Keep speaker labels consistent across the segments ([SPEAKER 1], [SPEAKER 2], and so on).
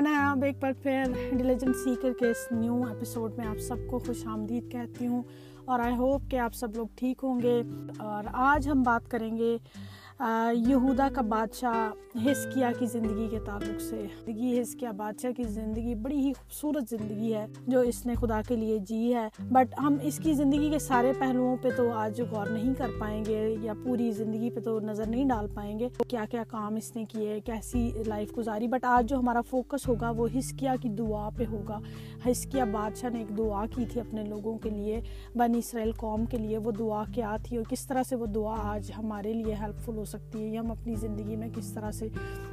[SPEAKER 1] میں نے اب ایک بار پھر ڈیلیجنٹ سیکر کے اس نیو ایپیسوڈ میں آپ سب کو خوش آمدید کہتی ہوں اور آئی ہوپ کہ آپ سب لوگ ٹھیک ہوں گے اور آج ہم بات کریں گے یہودا کا بادشاہ ہسکیا کی زندگی کے تعلق سے۔ زندگی ہسکیا بادشاہ کی زندگی بڑی ہی خوبصورت زندگی ہے جو اس نے خدا کے لیے جی ہے۔ بٹ ہم اس کی زندگی کے سارے پہلوؤں پہ تو آج غور نہیں کر پائیں گے یا پوری زندگی پہ تو نظر نہیں ڈال پائیں گے۔ کیا کیا کام اس نے کیے، کیسی لائف گزاری۔ بٹ آج جو ہمارا فوکس ہوگا وہ ہسکیا کی دعا پہ ہوگا۔ ہسکیا بادشاہ نے ایک دعا کی تھی اپنے لوگوں کے لیے بن اسرائیل قوم کے لیے، وہ دعا کیا تھی اور کس طرح سے وہ دعا آج ہمارے لیے ہیلپ فل ہو سکتی ہے، یا ہم اپنی زندگی میں کس طرح سے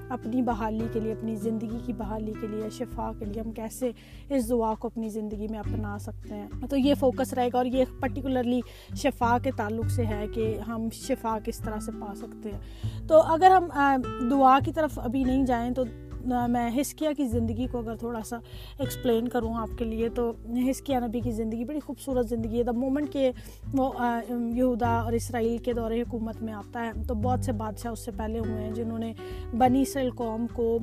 [SPEAKER 1] اپنی بحالی کے لیے، اپنی زندگی کی بحالی کے لیے، شفا کے لیے ہم کیسے اس دعا کو اپنی زندگی میں اپنا سکتے ہیں۔ تو یہ فوکس رہے گا اور یہ پرٹیکولرلی شفا کے تعلق سے ہے کہ ہم شفا کس طرح سے پا سکتے ہیں۔ تو اگر ہم دعا کی طرف ابھی نہیں جائیں تو میں ہسکیا کی زندگی کو اگر تھوڑا سا ایکسپلین کروں آپ کے لیے، تو ہسکیا نبی کی زندگی بڑی خوبصورت زندگی ہے۔ دا مومنٹ کہ وہ یہودا اور اسرائیل کے دور حکومت میں آتا ہے، تو بہت سے بادشاہ اس سے پہلے ہوئے ہیں جنہوں نے بنی اسرائیل قوم کو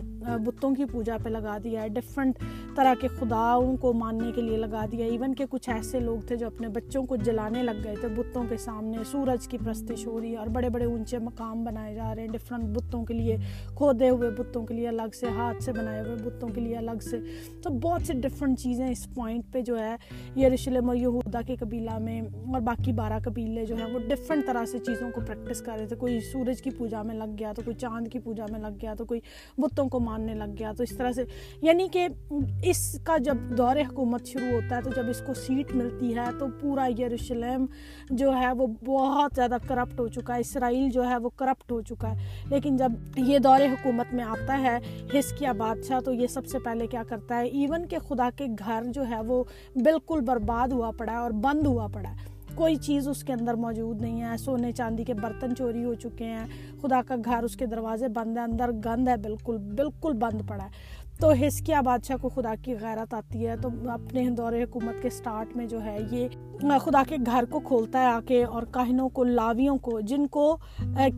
[SPEAKER 1] بتوں کی پوجا پہ لگا دیا ہے ڈفرینٹ طرح کے خداؤں کو ماننے کے لیے لگا دیا ایون کہ کچھ ایسے لوگ تھے جو اپنے بچوں کو جلانے لگ گئے تھے، بتوں کے سامنے سورج کی پرستش ہو رہی ہے اور بڑے بڑے اونچے مقام بنائے جا رہے ہیں ڈفرینٹ بتوں کے لیے، کھودے ہوئے بتوں کے لیے، الگ سے ہاتھ سے بنائے ہوئے، بتوں کے لیے الگ سے۔ تو بہت سے ڈفرینٹ چیزیں اس پوائنٹ پہ جو ہے، یروشلم اور یہودا کے قبیلہ میں اور باقی بارہ قبیلے جو ہیں، وہ ڈفرینٹ طرح سے چیزوں کو پریکٹس کر رہے تھے۔ کوئی سورج کی پوجا میں لگ گیا، تو کوئی چاند کی پوجا میں لگ گیا، تو کوئی بتوں کو ماننے لگ گیا۔ تو اس طرح سے یعنی کہ اس کا جب دور حکومت شروع ہوتا ہے، تو جب اس کو سیٹ ملتی ہے، تو پورا یروشلم جو ہے، وہ بہت زیادہ کرپٹ ہو چکا ہے۔ اسرائیل جو ہے، وہ کرپٹ ہو چکا ہے۔ لیکن جب یہ دور حکومت میں آتا ہے ہسکیا بادشاہ، تو یہ سب سے پہلے کیا کرتا ہے؟ ایون کہ خدا کے گھر جو ہے وہ بالکل برباد ہوا پڑا ہے اور بند ہوا پڑا ہے۔ کوئی چیز اس کے اندر موجود نہیں ہے۔ سونے چاندی کے برتن چوری ہو چکے ہیں۔ خدا کا گھر اس کے دروازے بند ہے، اندر گند ہے، بالکل بالکل بند پڑا ہے۔ تو ہسکیا بادشاہ کو خدا کی غیرت آتی ہے؟ تو اپنے دور حکومت کے سٹارٹ میں جو ہے یہ خدا کے گھر کو کھولتا ہے آ کے اور کاہنوں کو، لاویوں کو، جن کو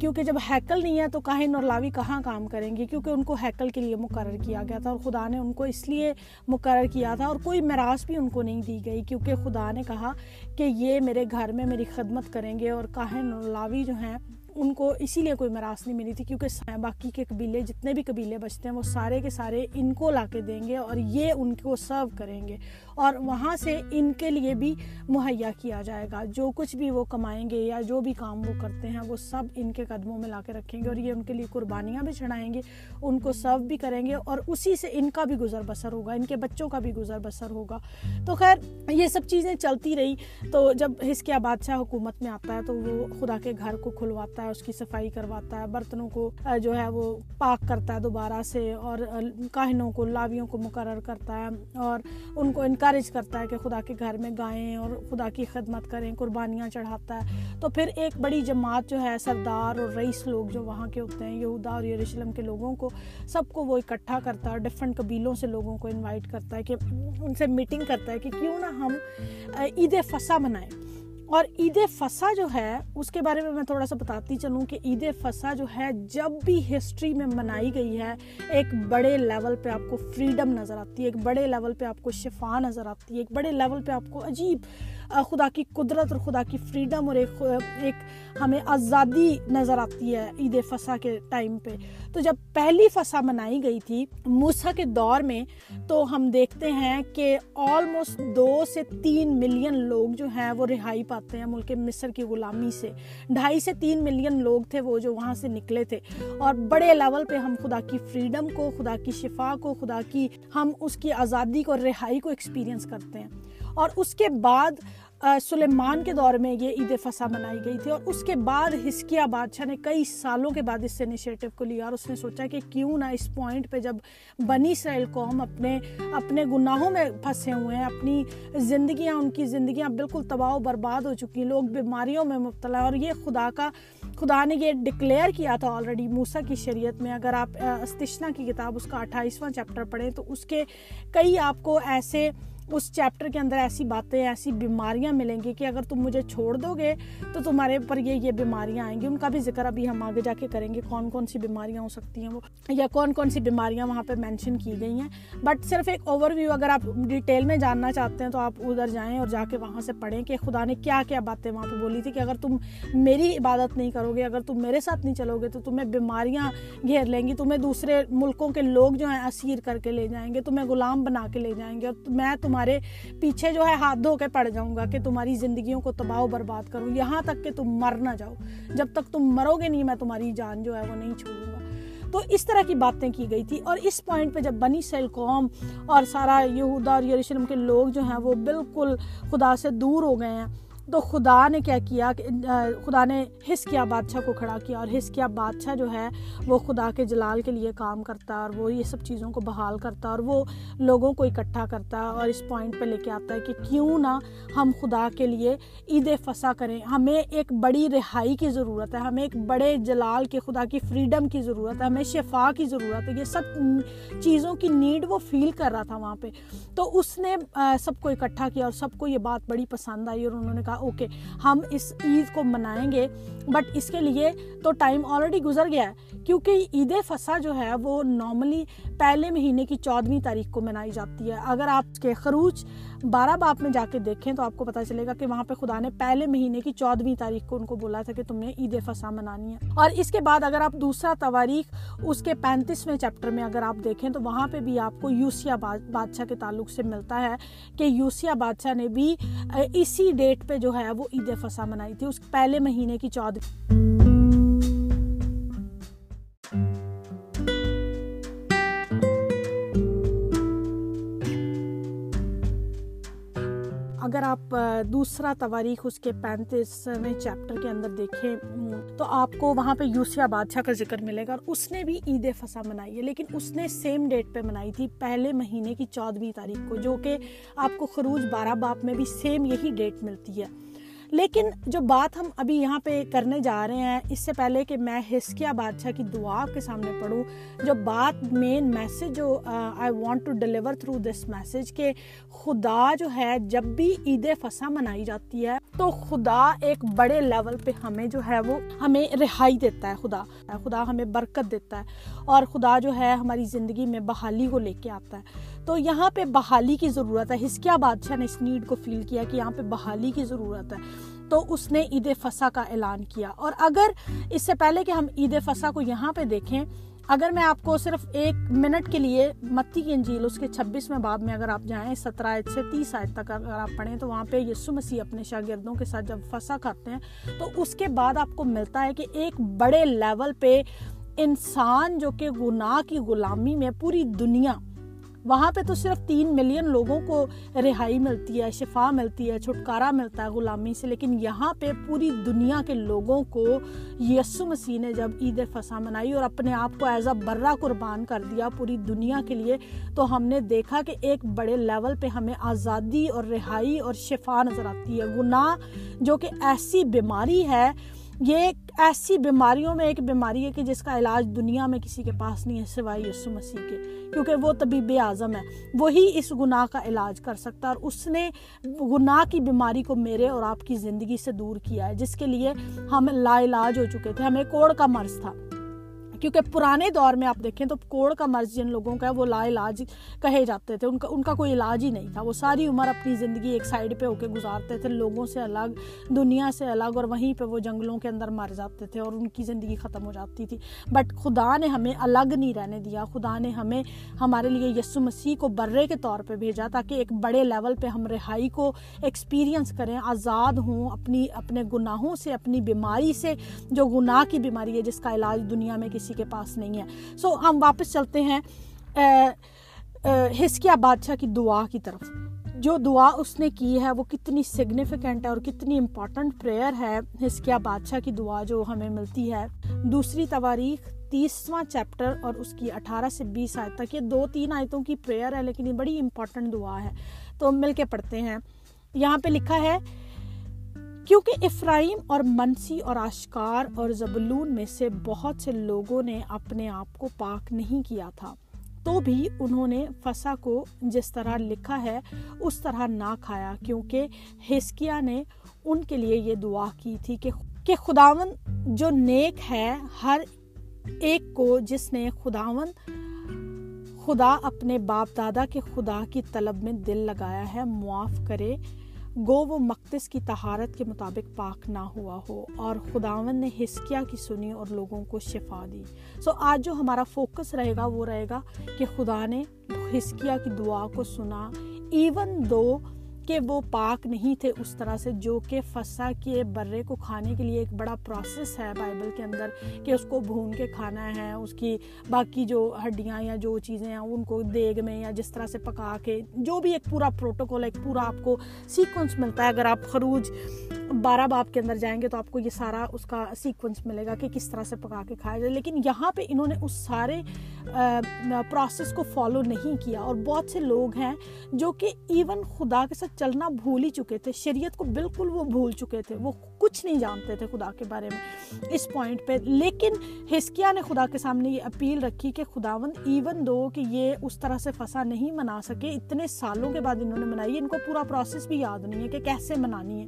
[SPEAKER 1] کیونکہ جب ہیکل نہیں ہے تو کاہن اور لاوی کہاں کام کریں گے؟ کیونکہ ان کو ہیکل کے لیے مقرر کیا گیا تھا اور خدا نے ان کو اس لیے مقرر کیا تھا اور کوئی میراث بھی ان کو نہیں دی گئی کیونکہ خدا نے کہا کہ یہ میرے گھر میں میری خدمت کریں گے اور کاہن اور لاوی جو ہیں ان کو اسی لیے کوئی میراث نہیں ملی تھی کیونکہ باقی کے قبیلے، جتنے بھی قبیلے بچتے ہیں، وہ سارے کے سارے ان کو لا کے دیں گے اور یہ ان کو سرو کریں گے اور وہاں سے ان کے لیے بھی مہیا کیا جائے گا۔ جو کچھ بھی وہ کمائیں گے یا جو بھی کام وہ کرتے ہیں، وہ سب ان کے قدموں میں لا کے رکھیں گے اور یہ ان کے لیے قربانیاں بھی چڑھائیں گے، ان کو سرو بھی کریں گے اور اسی سے ان کا بھی گزر بسر ہوگا، ان کے بچوں کا بھی گزر بسر ہوگا۔ تو خیر، یہ سب چیزیں چلتی رہی تو جب ہسکیا بادشاہ حکومت میں آتا ہے تو وہ خدا کے گھر کو کھلواتا ہے۔ اس کی صفائی کرواتا ہے، برتنوں کو جو ہے وہ پاک کرتا ہے دوبارہ سے اور کاہنوں کو، لاویوں کو مقرر کرتا ہے اور ان کو انکریج کرتا ہے کہ خدا کے گھر میں گائیں اور خدا کی خدمت کریں، قربانیاں چڑھاتا ہے۔ تو پھر ایک بڑی جماعت جو ہے، سردار اور رئیس لوگ جو وہاں کے ہوتے ہیں، یہودا اور یروشلم کے لوگوں کو، سب کو وہ اکٹھا کرتا ہے ڈفرینٹ قبیلوں سے لوگوں کو انوائٹ کرتا ہے کہ ان سے میٹنگ کرتا ہے کہ کیوں نہ ہم عید فصا منائیں۔ اور عید فسا جو ہے، اس کے بارے میں میں تھوڑا سا بتاتی چلوں کہ عید فسا جو ہے، جب بھی ہسٹری میں منائی گئی ہے، ایک بڑے لیول پہ آپ کو فریڈم نظر آتی ہے، ایک بڑے لیول پہ آپ کو شفا نظر آتی ہے، ایک بڑے لیول پہ آپ کو عجیب خدا کی قدرت اور خدا کی فریڈم اور ایک ایک ہمیں آزادی نظر آتی ہے عید فسا کے ٹائم پہ۔ تو جب پہلی فسا منائی گئی تھی موسا کے دور میں، تو ہم دیکھتے ہیں کہ آلموسٹ دو سے تین ملین لوگ جو ہیں وہ رہائی پاتے ہیں ملک مصر کی غلامی سے۔ ڈھائی سے تین ملین لوگ تھے وہ جو وہاں سے نکلے تھے۔ اور بڑے لیول پہ ہم خدا کی فریڈم کو، خدا کی شفا کو، خدا کی ہم اس کی آزادی کو رہائی کو ایکسپیرینس کرتے ہیں۔ اور اس کے بعد سلیمان کے دور میں یہ عید فسا منائی گئی تھی اور اس کے بعد ہسکیا بادشاہ نے کئی سالوں کے بعد اس سے انیشیٹو کو لیا اور اس نے سوچا کہ کیوں نہ اس پوائنٹ پہ جب بنی اسرائیل قوم اپنے اپنے گناہوں میں پھنسے ہوئے ہیں، اپنی زندگیاں، ان کی زندگیاں بالکل تباہ و برباد ہو چکی ہیں، لوگ بیماریوں میں مبتلا اور یہ خدا کا، خدا نے یہ ڈکلیئر کیا تھا آلریڈی موسا کی شریعت میں۔ اگر آپ استشنا کی کتاب اس کا اٹھائیسواں چیپٹر پڑھیں تو اس کے کئی آپ کو ایسے اس چیپٹر کے اندر ایسی باتیں، ایسی بیماریاں ملیں گی کہ اگر تم مجھے چھوڑ دو گے تو تمہارے اوپر یہ یہ بیماریاں آئیں گی۔ ان کا بھی ذکر ابھی ہم آگے جا کے کریں گے۔ کون کون سی بیماریاں ہو سکتی ہیں وہ؟ یا کون کون سی بیماریاں وہاں پہ مینشن کی گئی ہیں؟ بٹ صرف ایک اوور ویو اگر آپ ڈیٹیل میں جاننا چاہتے ہیں تو آپ ادھر جائیں اور جا کے وہاں سے پڑھیں کہ خدا نے کیا کیا باتیں وہاں پہ بولی تھی کہ اگر تم میری عبادت نہیں کرو گے، اگر تم میرے ساتھ نہیں چلو گے تو تمہیں بیماریاں گھیر لیں گی۔ تمہیں دوسرے ملکوں کے لوگ جو ہیں اسیر کر کے لے جائیں گے، تمہیں غلام بنا کے لے جائیں گے اور میں تمہارے تمہارے پیچھے جو ہے ہاتھ دھو کے پڑ جاؤں گا کہ تمہاری زندگیوں کو تباہ و برباد کروں، یہاں تک کہ تم مر نہ جاؤ۔ جب تک تم مرو گے نہیں، میں تمہاری جان جو ہے وہ نہیں چھوڑوں گا۔ تو اس طرح کی باتیں کی گئی تھی اور اس پوائنٹ پہ جب بنی سیل قوم اور سارا یہودا اور یروشلم کے لوگ جو ہیں وہ بالکل خدا سے دور ہو گئے ہیں۔ تو خدا نے کیا کیا کہ خدا نے حص کیا بادشاہ کو کھڑا کیا اور حص کیا بادشاہ جو ہے وہ خدا کے جلال کے لیے کام کرتا ہے اور وہ یہ سب چیزوں کو بحال کرتا اور وہ لوگوں کو اکٹھا کرتا ہے اور اس پوائنٹ پہ لے کے آتا ہے کہ کیوں نہ ہم خدا کے لیے عید فسا کریں۔ ہمیں ایک بڑی رہائی کی ضرورت ہے، ہمیں ایک بڑے جلال کے خدا کی فریڈم کی ضرورت ہے، ہمیں شفا کی ضرورت ہے۔ یہ سب چیزوں کی نیڈ وہ فیل کر رہا تھا وہاں پہ۔ تو اس نے سب کو اکٹھا کیا اور سب کو یہ بات بڑی پسند آئی اور انہوں نے کہا اوکے ہم اس عید کو منائیں گے بٹ اس کے لیے تو ٹائم آلریڈی گزر گیا ہے، کیونکہ عید فسا جو ہے وہ نارملی پہلے مہینے کی چودھویں تاریخ کو منائی جاتی ہے۔ اگر آپ کے خروج بارہ باپ میں جا کے دیکھیں تو آپ کو پتا چلے گا کہ وہاں پہ خدا نے پہلے مہینے کی چودھویں تاریخ کو ان کو بولا تھا کہ تم نے عید فسا منانی ہے۔ اور اس کے بعد اگر آپ دوسرا تواریخ اس کے پینتیسویں چیپٹر میں اگر آپ دیکھیں تو وہاں پہ بھی آپ کو یوسیا بادشاہ کے تعلق سے ملتا ہے کہ یوسیا بادشاہ نے بھی اسی ڈیٹ پہ جو ہے وہ عید فصح منائی تھی اس پہلے مہینے کی چودہ اگر آپ دوسرا تواریخ اس کے پینتیسویں چیپٹر کے اندر دیکھیں تو آپ کو وہاں پہ یوسیا بادشاہ کا ذکر ملے گا اور اس نے بھی عید فسا منائی ہے، لیکن اس نے سیم ڈیٹ پہ منائی تھی، پہلے مہینے کی چودھویں تاریخ کو، جو کہ آپ کو خروج بارہ باپ میں بھی سیم یہی ڈیٹ ملتی ہے۔ لیکن جو بات ہم ابھی یہاں پہ کرنے جا رہے ہیں، اس سے پہلے کہ میں ہسکیا بادشاہ کی دعا کے سامنے پڑھوں، جو بات مین میسج جو I want to deliver through this message کہ خدا جو ہے، جب بھی عید فسا منائی جاتی ہے، تو خدا ایک بڑے لیول پہ ہمیں جو ہے، وہ ہمیں رہائی دیتا ہے، خدا۔ خدا ہمیں برکت دیتا ہے اور خدا جو ہے، ہماری زندگی میں بحالی کو لے کے آتا ہے۔ تو یہاں پہ بحالی کی ضرورت ہے۔ ہسکیا بادشاہ نے اس نیڈ کو فیل کیا کہ یہاں پہ بحالی کی ضرورت ہے۔ تو اس نے عید فسا کا اعلان کیا۔ اور اگر اس سے پہلے کہ ہم عید فسا کو یہاں پہ دیکھیں، اگر میں آپ کو صرف ایک منٹ کے لیے متی کی انجیل، اس کے چھبیسویں باب میں اگر آپ جائیں، سترہ آیت سے تیس آیت تک اگر آپ پڑھیں، تو وہاں پہ یسو مسیح اپنے شاگردوں کے ساتھ جب فسا کھاتے ہیں، تو اس کے بعد آپ کو ملتا ہے کہ ایک بڑے لیول پہ انسان جو کہ گناہ کی غلامی میں پوری دنیا وہاں پہ تو صرف تین ملین لوگوں کو رہائی ملتی ہے، شفا ملتی ہے، چھٹکارا ملتا ہے غلامی سے، لیکن یہاں پہ پوری دنیا کے لوگوں کو یسو مسیح نے جب عید فسا منائی اور اپنے آپ کو ایز اے برا قربان کر دیا پوری دنیا کے لیے، تو ہم نے دیکھا کہ ایک بڑے لیول پہ ہمیں آزادی اور رہائی اور شفا نظر آتی ہے۔ گناہ جو کہ ایسی بیماری ہے یہ ایک ایسی بیماریوں میں، ایک بیماری ہے کہ جس کا علاج دنیا میں کسی کے پاس نہیں ہے، سوائے یسو مسیح کے۔ کیونکہ وہ طبیب اعظم ہے، وہی اس گناہ کا علاج کر سکتا ہے اور اس نے گناہ کی بیماری کو میرے اور آپ کی زندگی سے دور کیا ہے، جس کے لیے ہم لا علاج ہو چکے تھے۔ ہمیں کوڑ کا مرض تھا۔ کیونکہ پرانے دور میں آپ دیکھیں تو کوڑ کا مرض جن لوگوں کا ہے، وہ لا علاج کہے جاتے تھے۔ ان کا ان کا کوئی علاج ہی نہیں تھا۔ وہ ساری عمر اپنی زندگی ایک سائڈ پہ ہو کے گزارتے تھے، لوگوں سے الگ، دنیا سے الگ، اور وہیں پہ وہ جنگلوں کے اندر مر جاتے تھے اور ان کی زندگی ختم ہو جاتی تھی۔ بٹ خدا نے ہمیں الگ نہیں رہنے دیا۔ خدا نے ہمیں ہمارے لیے یسو مسیح کو برے کے طور پہ بھیجا تاکہ ایک بڑے لیول پہ ہم رہائی کو ایکسپیرینس کریں۔ آزاد ہوں اپنی اپنے گناہوں سے، اپنی بیماری سے۔ جو گناہ کی بیماری ہے، جس کا علاج دنیا میں کسی کسی کے پاس نہیں ہے۔ سو ہم واپس چلتے ہیں ہسکیا بادشاہ کی دعا کی طرف۔ جو دعا اس نے کی ہے، وہ کتنی سگنیفیکنٹ ہے اور کتنی امپورٹنٹ پریئر ہے ہسکیا بادشاہ کی دعا جو ہمیں ملتی ہے۔ دوسری تواریخ، تیسواں چیپٹر اور اس کی اٹھارہ سے بیس آیت تک۔ یہ دو تین آیتوں کی پریئر ہے، لیکن یہ بڑی امپورٹنٹ دعا ہے۔ تو مل کے پڑھتے ہیں۔ یہاں پہ لکھا ہے کیونکہ افراہیم اور منسی اور آشکار اور زبلون میں سے بہت سے لوگوں نے اپنے آپ کو پاک نہیں کیا تھا، تو بھی انہوں نے فسا کو جس طرح لکھا ہے، اس طرح نہ کھایا، کیونکہ ہسکیا نے ان کے لیے یہ دعا کی تھی کہ کہ خداون جو نیک ہے، ہر ایک کو جس نے خداون خدا اپنے باپ دادا کے خدا کی طلب میں دل لگایا ہے، معاف کرے۔ گو وہ مقدس کی تہارت کے مطابق پاک نہ ہوا ہو اور خداون نے ہسکیا کی سنی اور لوگوں کو شفا دی۔ سو so, آج جو ہمارا فوکس رہے گا وہ رہے گا کہ خدا نے ہسکیا کی دعا کو سنا ایون دو کہ وہ پاک نہیں تھے اس طرح سے جو کہ فسا کے برے کو کھانے کے لیے ایک بڑا پروسیس ہے بائبل کے اندر کہ اس کو بھون کے کھانا ہے، اس کی باقی جو ہڈیاں یا جو چیزیں ہیں، ان کو دیگ میں یا جس طرح سے پکا کے جو بھی ایک پورا پروٹوکول ایک پورا آپ کو سیکوینس ملتا ہے۔ اگر آپ خروج بارہ باپ کے اندر جائیں گے تو آپ کو یہ سارا اس کا سیکوینس ملے گا کہ کس طرح سے پکا کے کھایا جائے۔ لیکن یہاں پہ انہوں نے اس سارے پروسیس کو فالو نہیں کیا اور بہت سے لوگ ہیں جو کہ ایون خدا کے ساتھ چلنا بھول ہی چکے تھے۔ شریعت کو بالکل وہ بھول چکے تھے۔ وہ کچھ نہیں جانتے تھے خدا کے بارے میں اس پوائنٹ پہ۔ لیکن ہسکیا نے خدا کے سامنے یہ اپیل رکھی کہ خداون ایون دو کہ یہ اس طرح سے فسا نہیں منا سکے، اتنے سالوں کے بعد انہوں نے منائی۔ ان کو پورا پروسیس بھی یاد نہیں ہے کہ کیسے منانی ہے۔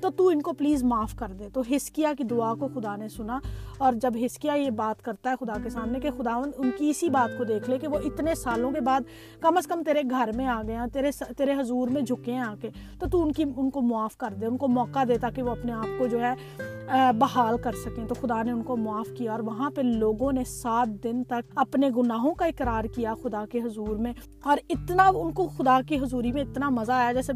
[SPEAKER 1] تو تو ان کو پلیز معاف کر دے۔ تو ہسکیا کی دعا کو خدا نے سنا۔ اور جب ہسکیا یہ بات کرتا ہے خدا کے سامنے کہ خدا ان کی اسی بات کو دیکھ لے کہ وہ اتنے سالوں کے بعد کم از کم تیرے گھر میں آ گئے ہیں، تیرے تیرے حضور میں جھکے ہیں آ کے، تو تو ان کی، ان کو معاف کر دے، ان کو موقع دے تاکہ وہ اپنے آپ کو جو ہے بحال کر سکیں۔ تو خدا نے ان کو معاف کیا اور وہاں پہ لوگوں نے سات دن تک اپنے گناہوں کا اقرار کیا خدا کے حضور میں۔ اور اتنا ان کو خدا کی حضوری میں اتنا مزہ آیا، جیسے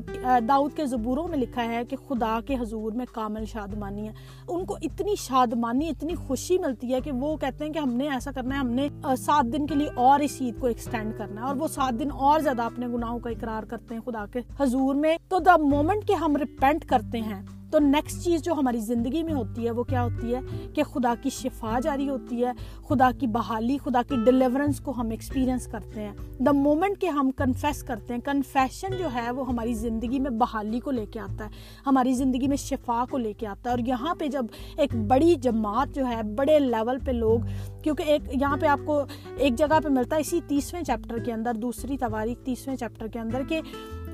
[SPEAKER 1] داؤد کے زبوروں میں لکھا ہے کہ خدا کے حضور میں کامل شادمانی ہے۔ ان کو اتنی شادمانی، اتنی خوشی ملتی ہے کہ وہ کہتے ہیں کہ ہم نے ایسا کرنا ہے، ہم نے سات دن کے لیے اور اس عید کو ایکسٹینڈ کرنا ہے۔ اور وہ سات دن اور زیادہ اپنے گناہوں کا اقرار کرتے ہیں خدا کے حضور میں۔ تو دا مومنٹ کہ ہم ریپینٹ کرتے ہیں تو نیکسٹ چیز جو ہماری زندگی میں ہوتی ہے وہ کیا ہوتی ہے کہ خدا کی شفا جاری ہوتی ہے، خدا کی بحالی، خدا کی ڈیلیورنس کو ہم ایکسپیرینس کرتے ہیں۔ دا مومنٹ کہ ہم کنفیس کرتے ہیں کنفیشن جو ہے وہ ہماری زندگی میں بحالی کو لے کے آتا ہے، ہماری زندگی میں شفا کو لے کے آتا ہے۔ اور یہاں پہ جب ایک بڑی جماعت جو ہے، بڑے لیول پہ لوگ، کیونکہ ایک یہاں پہ آپ کو ایک جگہ پہ ملتا ہے اسی تیسویں چیپٹر کے اندر، دوسری تواریخ تیسویں چیپٹر کے اندر کہ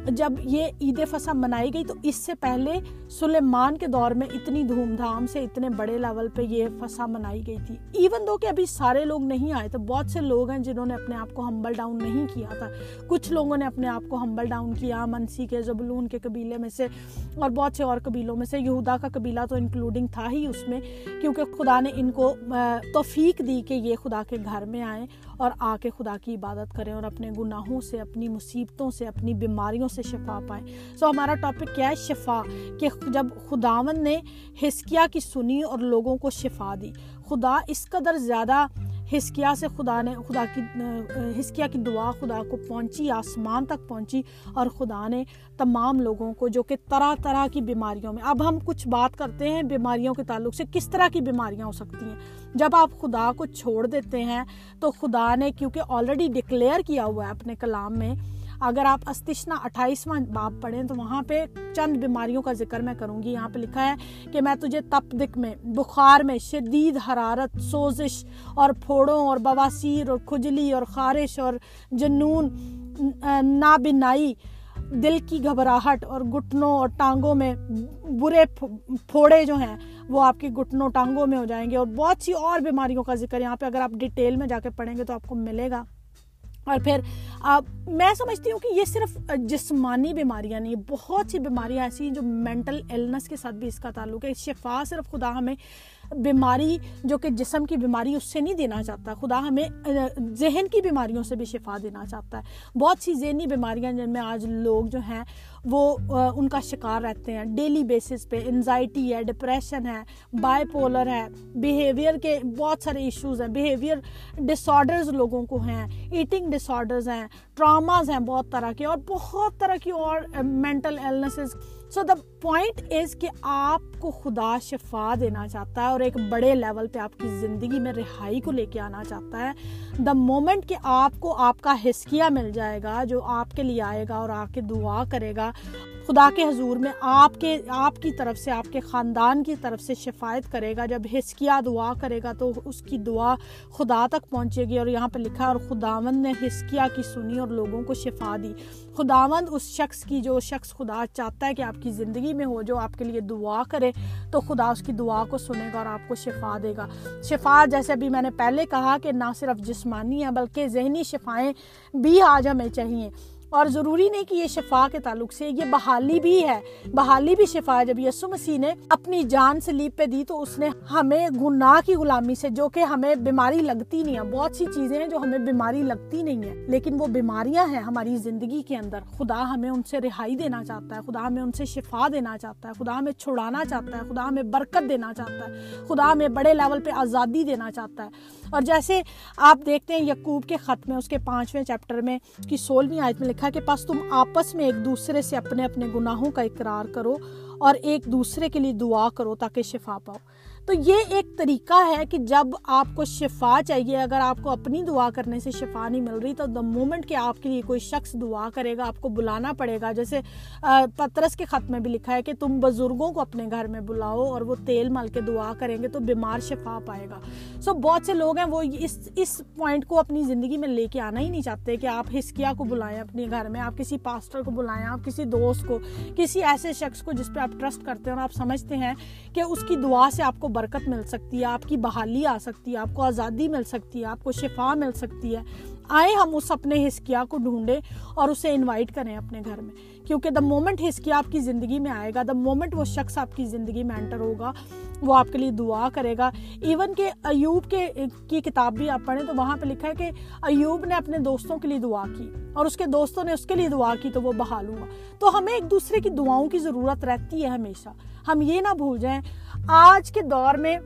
[SPEAKER 1] جب یہ عید فصح منائی گئی تو اس سے پہلے سلیمان کے دور میں اتنی دھوم دھام سے اتنے بڑے لیول پہ یہ فصح منائی گئی تھی۔ ایون دو کہ ابھی سارے لوگ نہیں آئے تو بہت سے لوگ ہیں جنہوں نے اپنے آپ کو ہمبل ڈاؤن نہیں کیا تھا۔ کچھ لوگوں نے اپنے آپ کو ہمبل ڈاؤن کیا، منسی کے، زبلون کے قبیلے میں سے، اور بہت سے اور قبیلوں میں سے۔ یہودا کا قبیلہ تو انکلوڈنگ تھا ہی اس میں، کیونکہ خدا نے ان کو توفیق دی کہ یہ خدا کے گھر میں آئیں۔ اور آ کے خدا کی عبادت کریں اور اپنے گناہوں سے، اپنی مصیبتوں سے، اپنی بیماریوں سے شفا پائیں۔ سو ہمارا ٹاپک کیا ہے؟ شفا، کہ جب خداون نے ہسکیا کی سنی اور لوگوں کو شفا دی۔ خدا اس قدر زیادہ ہسکیا سے خدا نے، خدا کی ہسکیا کی دعا خدا کو پہنچی، آسمان تک پہنچی اور خدا نے تمام لوگوں کو جو کہ طرح طرح کی بیماریوں میں، اب ہم کچھ بات کرتے ہیں بیماریوں کے تعلق سے، کس طرح کی بیماریاں ہو سکتی ہیں؟ جب آپ خدا کو چھوڑ دیتے ہیں تو خدا نے کیونکہ آلریڈی ڈکلیئر کیا ہوا ہے اپنے کلام میں اگر آپ استشنا اٹھائیسواں باپ پڑھیں تو وہاں پہ چند بیماریوں کا ذکر میں کروں گی۔ یہاں پہ لکھا ہے کہ میں تجھے تپ دک میں، بخار میں شدید حرارت، سوزش اور پھوڑوں اور بواسیر اور کھجلی اور خارش اور جنون نابنائی دل کی گھبراہٹ اور گھٹنوں اور ٹانگوں میں برے پھوڑے جو ہیں، وہ آپ کی گھٹنوں، ٹانگوں میں ہو جائیں گے۔ اور بہت سی اور بیماریوں کا ذکر یہاں پہ اگر آپ ڈیٹیل میں جا کے پڑھیں گے تو آپ کو ملے گا۔ اور پھر میں سمجھتی ہوں کہ یہ صرف جسمانی بیماریاں نہیں، بہت سی بیماریاں ایسی ہیں جو مینٹل ایلنس کے ساتھ بھی اس کا تعلق ہے۔ شفا صرف خدا ہمیں بیماری جو کہ جسم کی بیماری اس سے نہیں دینا چاہتا۔ خدا ہمیں ذہن کی بیماریوں سے بھی شفا دینا چاہتا ہے۔ بہت سی ذہنی بیماریاں جن میں آج لوگ جو ہیں، وہ ان کا شکار رہتے ہیں۔ ڈیلی بیسس پہ انزائٹی ہے ڈپریشن ہے بائی پولر ہے بیہیویئر کے بہت سارے ایشوز ہیں۔ بیہیویئر ڈس آڈرز لوگوں کو ہیں۔ ایٹنگ ڈس آڈرز ہیں۔ ٹراماز ہیں بہت طرح کے اور بہت طرح کی اور mental ایلنسز so the point is کہ آپ کو خدا شفا دینا چاہتا ہے اور ایک بڑے لیول پہ آپ کی زندگی میں رہائی کو لے کے آنا چاہتا ہے۔ دا مومنٹ کہ آپ کو آپ کا حسکیہ مل جائے گا جو آپ کے لیے آئے گا اور آ کے دعا کرے گا خدا کے حضور میں آپ کے، آپ کی طرف سے، آپ کے خاندان کی طرف سے شفایت کرے گا۔ جب ہسکیا دعا کرے گا تو اس کی دعا خدا تک پہنچے گی اور یہاں پہ لکھا اور خداوند نے ہسکیا کی سنی اور لوگوں کو شفا دی۔ خداوند اس شخص کی، جو شخص خدا چاہتا ہے کہ آپ کی زندگی میں ہو، جو آپ کے لیے دعا کرے، تو خدا اس کی دعا کو سنے گا اور آپ کو شفا دے گا۔ شفا جیسے ابھی میں نے پہلے کہا کہ نہ صرف جسمانی ہے بلکہ ذہنی شفائیں بھی آج ہمیں چاہیے۔ اور ضروری نہیں کہ یہ شفا کے تعلق سے، یہ بحالی بھی ہے۔ بحالی بھی شفا ہے۔ جب یسو مسیح نے اپنی جان سلیب پہ دی تو اس نے ہمیں گناہ کی غلامی سے، جو کہ ہمیں بیماری لگتی نہیں ہے، بہت سی چیزیں ہیں جو ہمیں بیماری لگتی نہیں ہے لیکن وہ بیماریاں ہیں ہماری زندگی کے اندر۔ خدا ہمیں ان سے رہائی دینا چاہتا ہے، خدا ہمیں ان سے شفا دینا چاہتا ہے، خدا ہمیں چھڑانا چاہتا ہے، خدا ہمیں برکت دینا چاہتا ہے، خدا ہمیں بڑے لیول پہ آزادی دینا چاہتا ہے۔ اور جیسے آپ دیکھتے ہیں یقوب کے خط میں، اس کے پانچویں چیپٹر میں کی سولہویں آیت میں دیکھا کہ پاس تم آپس میں ایک دوسرے سے اپنے اپنے گناہوں کا اقرار کرو اور ایک دوسرے کے لیے دعا کرو تاکہ شفا پاؤ۔ تو یہ ایک طریقہ ہے کہ جب آپ کو شفا چاہیے، اگر آپ کو اپنی دعا کرنے سے شفا نہیں مل رہی، تو دا مومنٹ کہ آپ کے لیے کوئی شخص دعا کرے گا، آپ کو بلانا پڑے گا۔ جیسے پترس کے خط میں بھی لکھا ہے کہ تم بزرگوں کو اپنے گھر میں بلاؤ اور وہ تیل مل کے دعا کریں گے تو بیمار شفا پائے گا۔ سو بہت سے لوگ ہیں، وہ اس اس پوائنٹ کو اپنی زندگی میں لے کے آنا ہی نہیں چاہتے کہ آپ ہسکیا کو بلائیں اپنے گھر میں، آپ کسی پاسٹر کو بلائیں، آپ کسی دوست کو، کسی ایسے شخص کو جس پہ آپ ٹرسٹ کرتے ہیں اور آپ سمجھتے ہیں کہ اس کی دعا سے آپ کو برکت مل سکتی ہے، آپ کی بحالی آ سکتی ہے، آپ کو آزادی مل سکتی ہے، آپ کو شفا مل سکتی ہے۔ آئے ہم اس اپنے ہسکیا کو ڈھونڈیں اور اسے انوائٹ کریں اپنے گھر میں۔ کیونکہ دا مومنٹ ہسکیا آپ کی زندگی میں آئے گا دا مومنٹ وہ شخص آپ کی زندگی میں انٹر ہوگا، وہ آپ کے لیے دعا کرے گا۔ ایون کہ ایوب کے کی کتاب بھی آپ پڑھیں تو وہاں پہ لکھا ہے کہ ایوب نے اپنے دوستوں کے لیے دعا کی اور اس کے دوستوں نے اس کے لیے دعا کی تو وہ بحال ہوا۔ تو ہمیں ایک دوسرے کی دعاؤں کی ضرورت رہتی ہے ہمیشہ۔ ہم یہ نہ بھول جائیں آج کے دور میں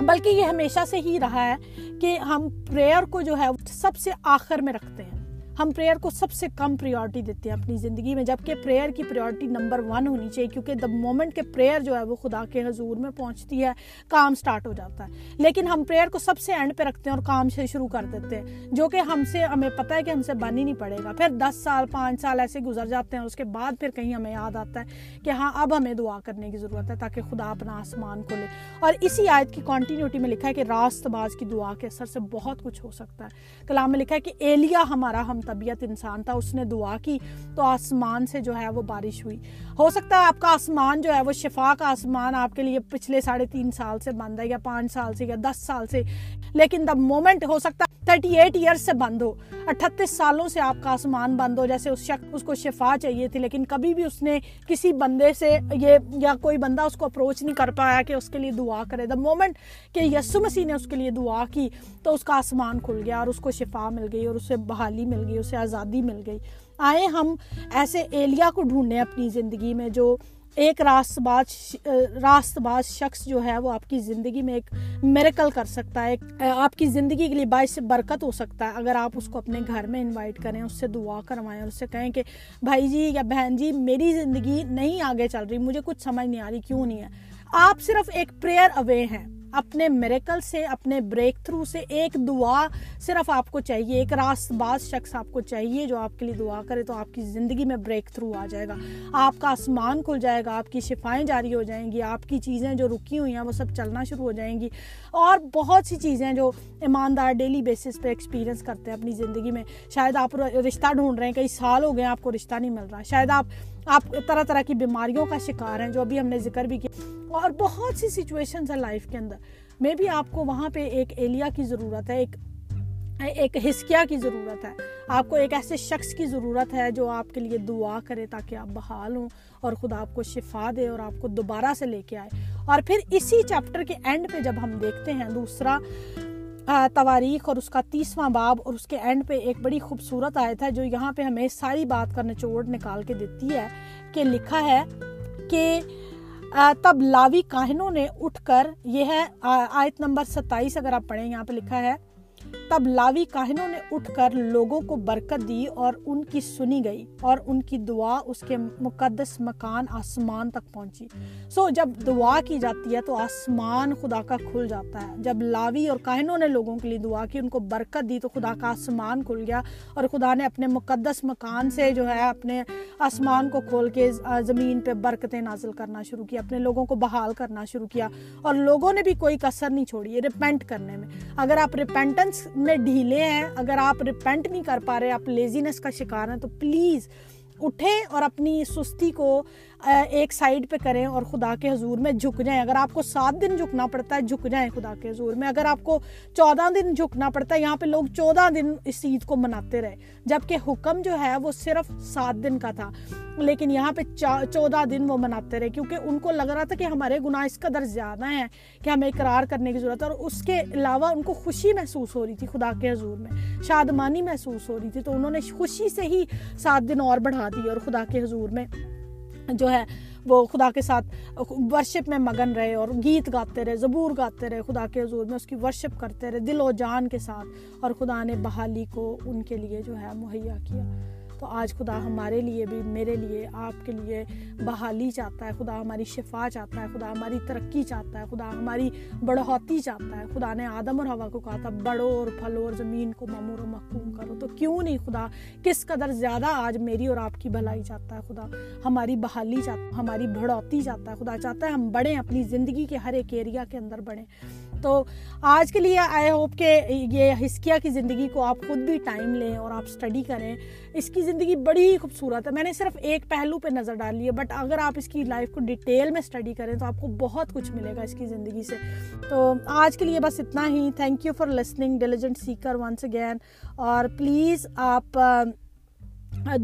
[SPEAKER 1] بلکہ یہ ہمیشہ سے ہی رہا ہے کہ ہم پریئر کو جو ہے سب سے آخر میں رکھتے ہیں۔ ہم پریئر کو سب سے کم پریورٹی دیتے ہیں اپنی زندگی میں، جبکہ پریئر کی پریورٹی نمبر ون ہونی چاہیے، کیونکہ دا مومنٹ کہ پریئر جو ہے وہ خدا کے حضور میں پہنچتی ہے، کام سٹارٹ ہو جاتا ہے۔ لیکن ہم پریئر کو سب سے اینڈ پہ رکھتے ہیں اور کام سے شروع کر دیتے ہیں، جو کہ ہم سے، ہمیں پتہ ہے کہ ہم سے بن ہی نہیں پڑے گا۔ پھر دس سال، پانچ سال ایسے گزر جاتے ہیں اس کے بعد پھر کہیں ہمیں یاد آتا ہے کہ ہاں اب ہمیں دعا کرنے کی ضرورت ہے تاکہ خدا اپنا آسمان کھولے اور اسی آیت کی کنٹینیوٹی میں لکھا ہے کہ راست باز کی دعا کے اثر سے بہت کچھ ہو سکتا ہے۔ کلام میں لکھا ہے کہ ایلیا ہمارا ہم طبیعت انسان تھا، اس نے دعا کی تو آسمان سے جو ہے وہ بارش ہوئی۔ ہو سکتا ہے آپ کا آسمان جو ہے وہ شفا کا آسمان آپ کے لیے پچھلے ساڑھے تین سال سے بند ہے یا پانچ سال سے یا دس سال سے، لیکن دا مومنٹ ہو سکتا ہے تھرٹی ایٹ ایئر سے بند ہو۔ اٹھتیس سالوں سے آپ کا آسمان بند ہو، جیسے اس شخص، اس کو شفا چاہیے تھی، لیکن کبھی بھی اس نے کسی بندے سے یہ، یا کوئی بندہ اس کو اپروچ نہیں کر پایا کہ اس کے لیے دعا کرے۔ دا مومنٹ کہ یسو مسیح نے اس کے لیے دعا کی، تو اس کا آسمان کھل گیا اور اس کو شفا مل گئی اور اسے بحالی مل گئی، اسے آزادی مل گئی۔ آئے ہم ایسے ایلیا کو ڈھونڈیں اپنی زندگی میں جو ایک راست باز راست باز شخص جو ہے وہ آپ کی زندگی میں ایک میریکل کر سکتا ہے آپ کی زندگی کے لیے باعث برکت ہو سکتا ہے۔ اگر آپ اس کو اپنے گھر میں انوائٹ کریں، اس سے دعا کروائیں اور اس سے کہیں کہ، بھائی جی یا بہن جی میری زندگی نہیں آگے چل رہی، مجھے کچھ سمجھ نہیں آ رہی، کیوں نہیں ہے؟ آپ صرف ایک پریئر اوے ہیں۔ اپنے میریکل سے، اپنے بریک تھرو سے ایک دعا صرف آپ کو چاہیے، ایک راست باز شخص آپ کو چاہیے جو آپ کے لیے دعا کرے تو آپ کی زندگی میں بریک تھرو آ جائے گا۔ آپ کا آسمان کھل جائے گا، آپ کی شفائیں جاری ہو جائیں گی، آپ کی چیزیں جو رکی ہوئی ہیں وہ سب چلنا شروع ہو جائیں گی۔ اور بہت سی چیزیں جو ایماندار ڈیلی بیسس پہ ایکسپیرینس کرتے ہیں اپنی زندگی میں۔ شاید آپ رشتہ ڈھونڈ رہے ہیں، کئی سال ہو گئے ہیں آپ کو رشتہ نہیں مل رہا۔ شاید آپ آپ طرح طرح کی بیماریوں کا شکار ہیں جو ابھی ہم نے ذکر بھی کیا اور بہت سی سچویشنز ہیں لائف کے اندر۔ میں بھی آپ کو وہاں پہ ایک ایلیا کی ضرورت ہے، ایک ایک ہسکیا کی ضرورت ہے۔ آپ کو ایک ایسے شخص کی ضرورت ہے جو آپ کے لیے دعا کرے تاکہ آپ بحال ہوں اور خدا آپ کو شفا دے اور آپ کو دوبارہ سے لے کے آئے۔ اور پھر اسی چیپٹر کے اینڈ پہ جب ہم دیکھتے ہیں دوسرا تواریخ اور اس کا تیسواں باب اور اس کے اینڈ پہ ایک بڑی خوبصورت آیت ہے جو یہاں پہ ہمیں ساری بات کا نچوڑ نکال کے دیتی ہے کہ لکھا ہے کہ تب لاوی کاہنوں نے اٹھ کر، یہ ہے آیت نمبر ستائیس اگر آپ پڑھیں، یہاں پہ لکھا ہے تب لاوی کاہنوں نے اٹھ کر لوگوں کو برکت دی اور ان کی سنی گئی اور ان کی دعا اس کے مقدس مکان آسمان تک پہنچی۔ سو جب دعا کی جاتی ہے تو آسمان خدا کا کھل جاتا ہے۔ جب لاوی اور کاہنوں نے لوگوں کے لیے دعا کی، ان کو برکت دی، تو خدا کا آسمان کھل گیا اور خدا نے اپنے مقدس مکان سے جو ہے اپنے آسمان کو کھول کے زمین پہ برکتیں نازل کرنا شروع کیا اپنے لوگوں کو بحال کرنا شروع کیا۔ اور لوگوں نے بھی کوئی کسر نہیں چھوڑی ریپینٹ کرنے میں۔ اگر آپ ریپینٹنس میں ڈھیلے ہیں، اگر آپ ریپینٹ نہیں کر پا رہے، آپ لیزینس کا شکار ہیں، تو پلیز اٹھیں اور اپنی سستی کو ایک سائڈ پہ کریں اور خدا کے حضور میں جھک جائیں۔ اگر آپ کو سات دن جھکنا پڑتا ہے، جھک جائیں خدا کے حضور میں۔ اگر آپ کو چودہ دن جھکنا پڑتا ہے، یہاں پہ لوگ چودہ دن اس عید کو مناتے رہے۔ جبکہ حکم جو ہے وہ صرف سات دن کا تھا، لیکن یہاں پہ چودہ دن وہ مناتے رہے۔ کیونکہ ان کو لگ رہا تھا کہ ہمارے گناہ اس قدر زیادہ ہیں کہ ہمیں اقرار کرنے کی ضرورت ہے، اور اس کے علاوہ ان کو خوشی محسوس ہو رہی تھی خدا کے حضور میں۔ شادمانی محسوس ہو رہی تھی، تو انہوں نے خوشی سے ہی سات دن اور بڑھا دی اور خدا کے حضور میں جو ہے وہ خدا کے ساتھ ورشپ میں مگن رہے اور گیت گاتے رہے، زبور گاتے رہے، خدا کے حضور میں اس کی ورشپ کرتے رہے، دل و جان کے ساتھ اور خدا نے بحالی کو ان کے لیے جو ہے مہیا کیا۔ تو آج خدا ہمارے لیے بھی، میرے لیے، آپ کے لیے بحالی چاہتا ہے۔ خدا ہماری شفا چاہتا ہے۔ خدا ہماری ترقی چاہتا ہے۔ خدا ہماری بڑھوتی چاہتا ہے۔ خدا نے آدم اور ہوا کو کہا تھا بڑھو اور پھلو اور زمین کو ممور و محکوم کرو۔ تو کیوں نہیں خدا؟ کس قدر زیادہ آج میری اور آپ کی بھلائی چاہتا ہے خدا؟ ہماری بحالی چاہتا ہے ہماری بڑھوتی چاہتا ہے۔ خدا چاہتا ہے ہم بڑھیں، اپنی زندگی کے ہر ایک ایریا کے اندر بڑھیں۔ تو آج کے لیے آئی ہوپ کہ یہ ہسکیا کی زندگی کو آپ خود بھی ٹائم لیں اور آپ اسٹڈی کریں۔ اس کی زندگی بڑی ہی خوبصورت ہے۔ میں نے صرف ایک پہلو پہ نظر ڈالی ہے بٹ اگر آپ اس کی لائف کو ڈیٹیل میں اسٹڈی کریں تو آپ کو بہت کچھ ملے گا اس کی زندگی سے۔ تو آج کے لیے بس اتنا ہی۔ Thank you for listening diligent seeker once again اور پلیز آپ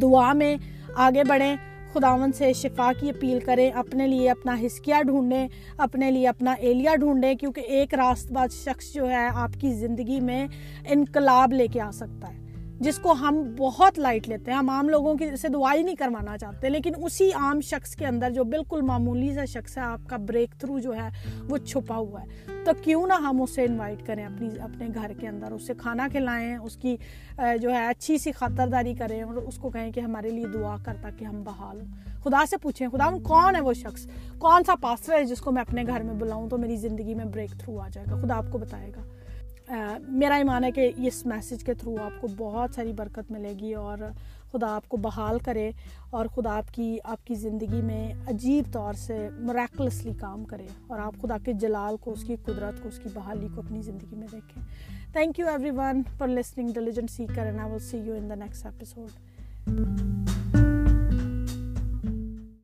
[SPEAKER 1] دعا میں آگے بڑھیں۔ خداون سے شفا کی اپیل کریں۔ اپنے لیے اپنا ہسکیا ڈھونڈیں، اپنے لیے اپنا ایلیا ڈھونڈیں، کیونکہ ایک راست باز شخص جو ہے، آپ کی زندگی میں انقلاب لے کے آ سکتا ہے۔ جس کو ہم بہت لائٹ لیتے ہیں، ہم عام لوگوں کی سے دعائی نہیں کروانا چاہتے، لیکن اسی عام شخص کے اندر جو بالکل معمولی سا شخص ہے، آپ کا بریک تھرو جو ہے، وہ چھپا ہوا ہے۔ تو کیوں نہ ہم اسے انوائٹ کریں اپنی، اپنے گھر کے اندر اسے کھانا کھلائیں، اس کی جو ہے، اچھی سی خاطرداری کریں اور اس کو کہیں کہ ہمارے لیے دعا کر تاکہ ہم بحال ہوں۔ خدا سے پوچھیں، خدا کون ہے وہ شخص؟ کون سا پاسر ہے جس کو میں اپنے گھر میں بلاؤں تو میری زندگی میں بریک تھرو آ جائے گا؟ خدا آپ کو بتائے گا۔ میرا ایمان ہے کہ اس میسیج کے تھرو آپ کو بہت ساری برکت ملے گی اور خدا آپ کو بحال کرے اور خدا آپ کی آپ کی زندگی میں عجیب طور سے مریکلسلی کام کرے اور آپ خدا کے جلال کو، اس کی قدرت کو، اس کی بحالی کو اپنی زندگی میں دیکھیں۔ Thank you everyone for listening diligent seeker and I will see you in the next episode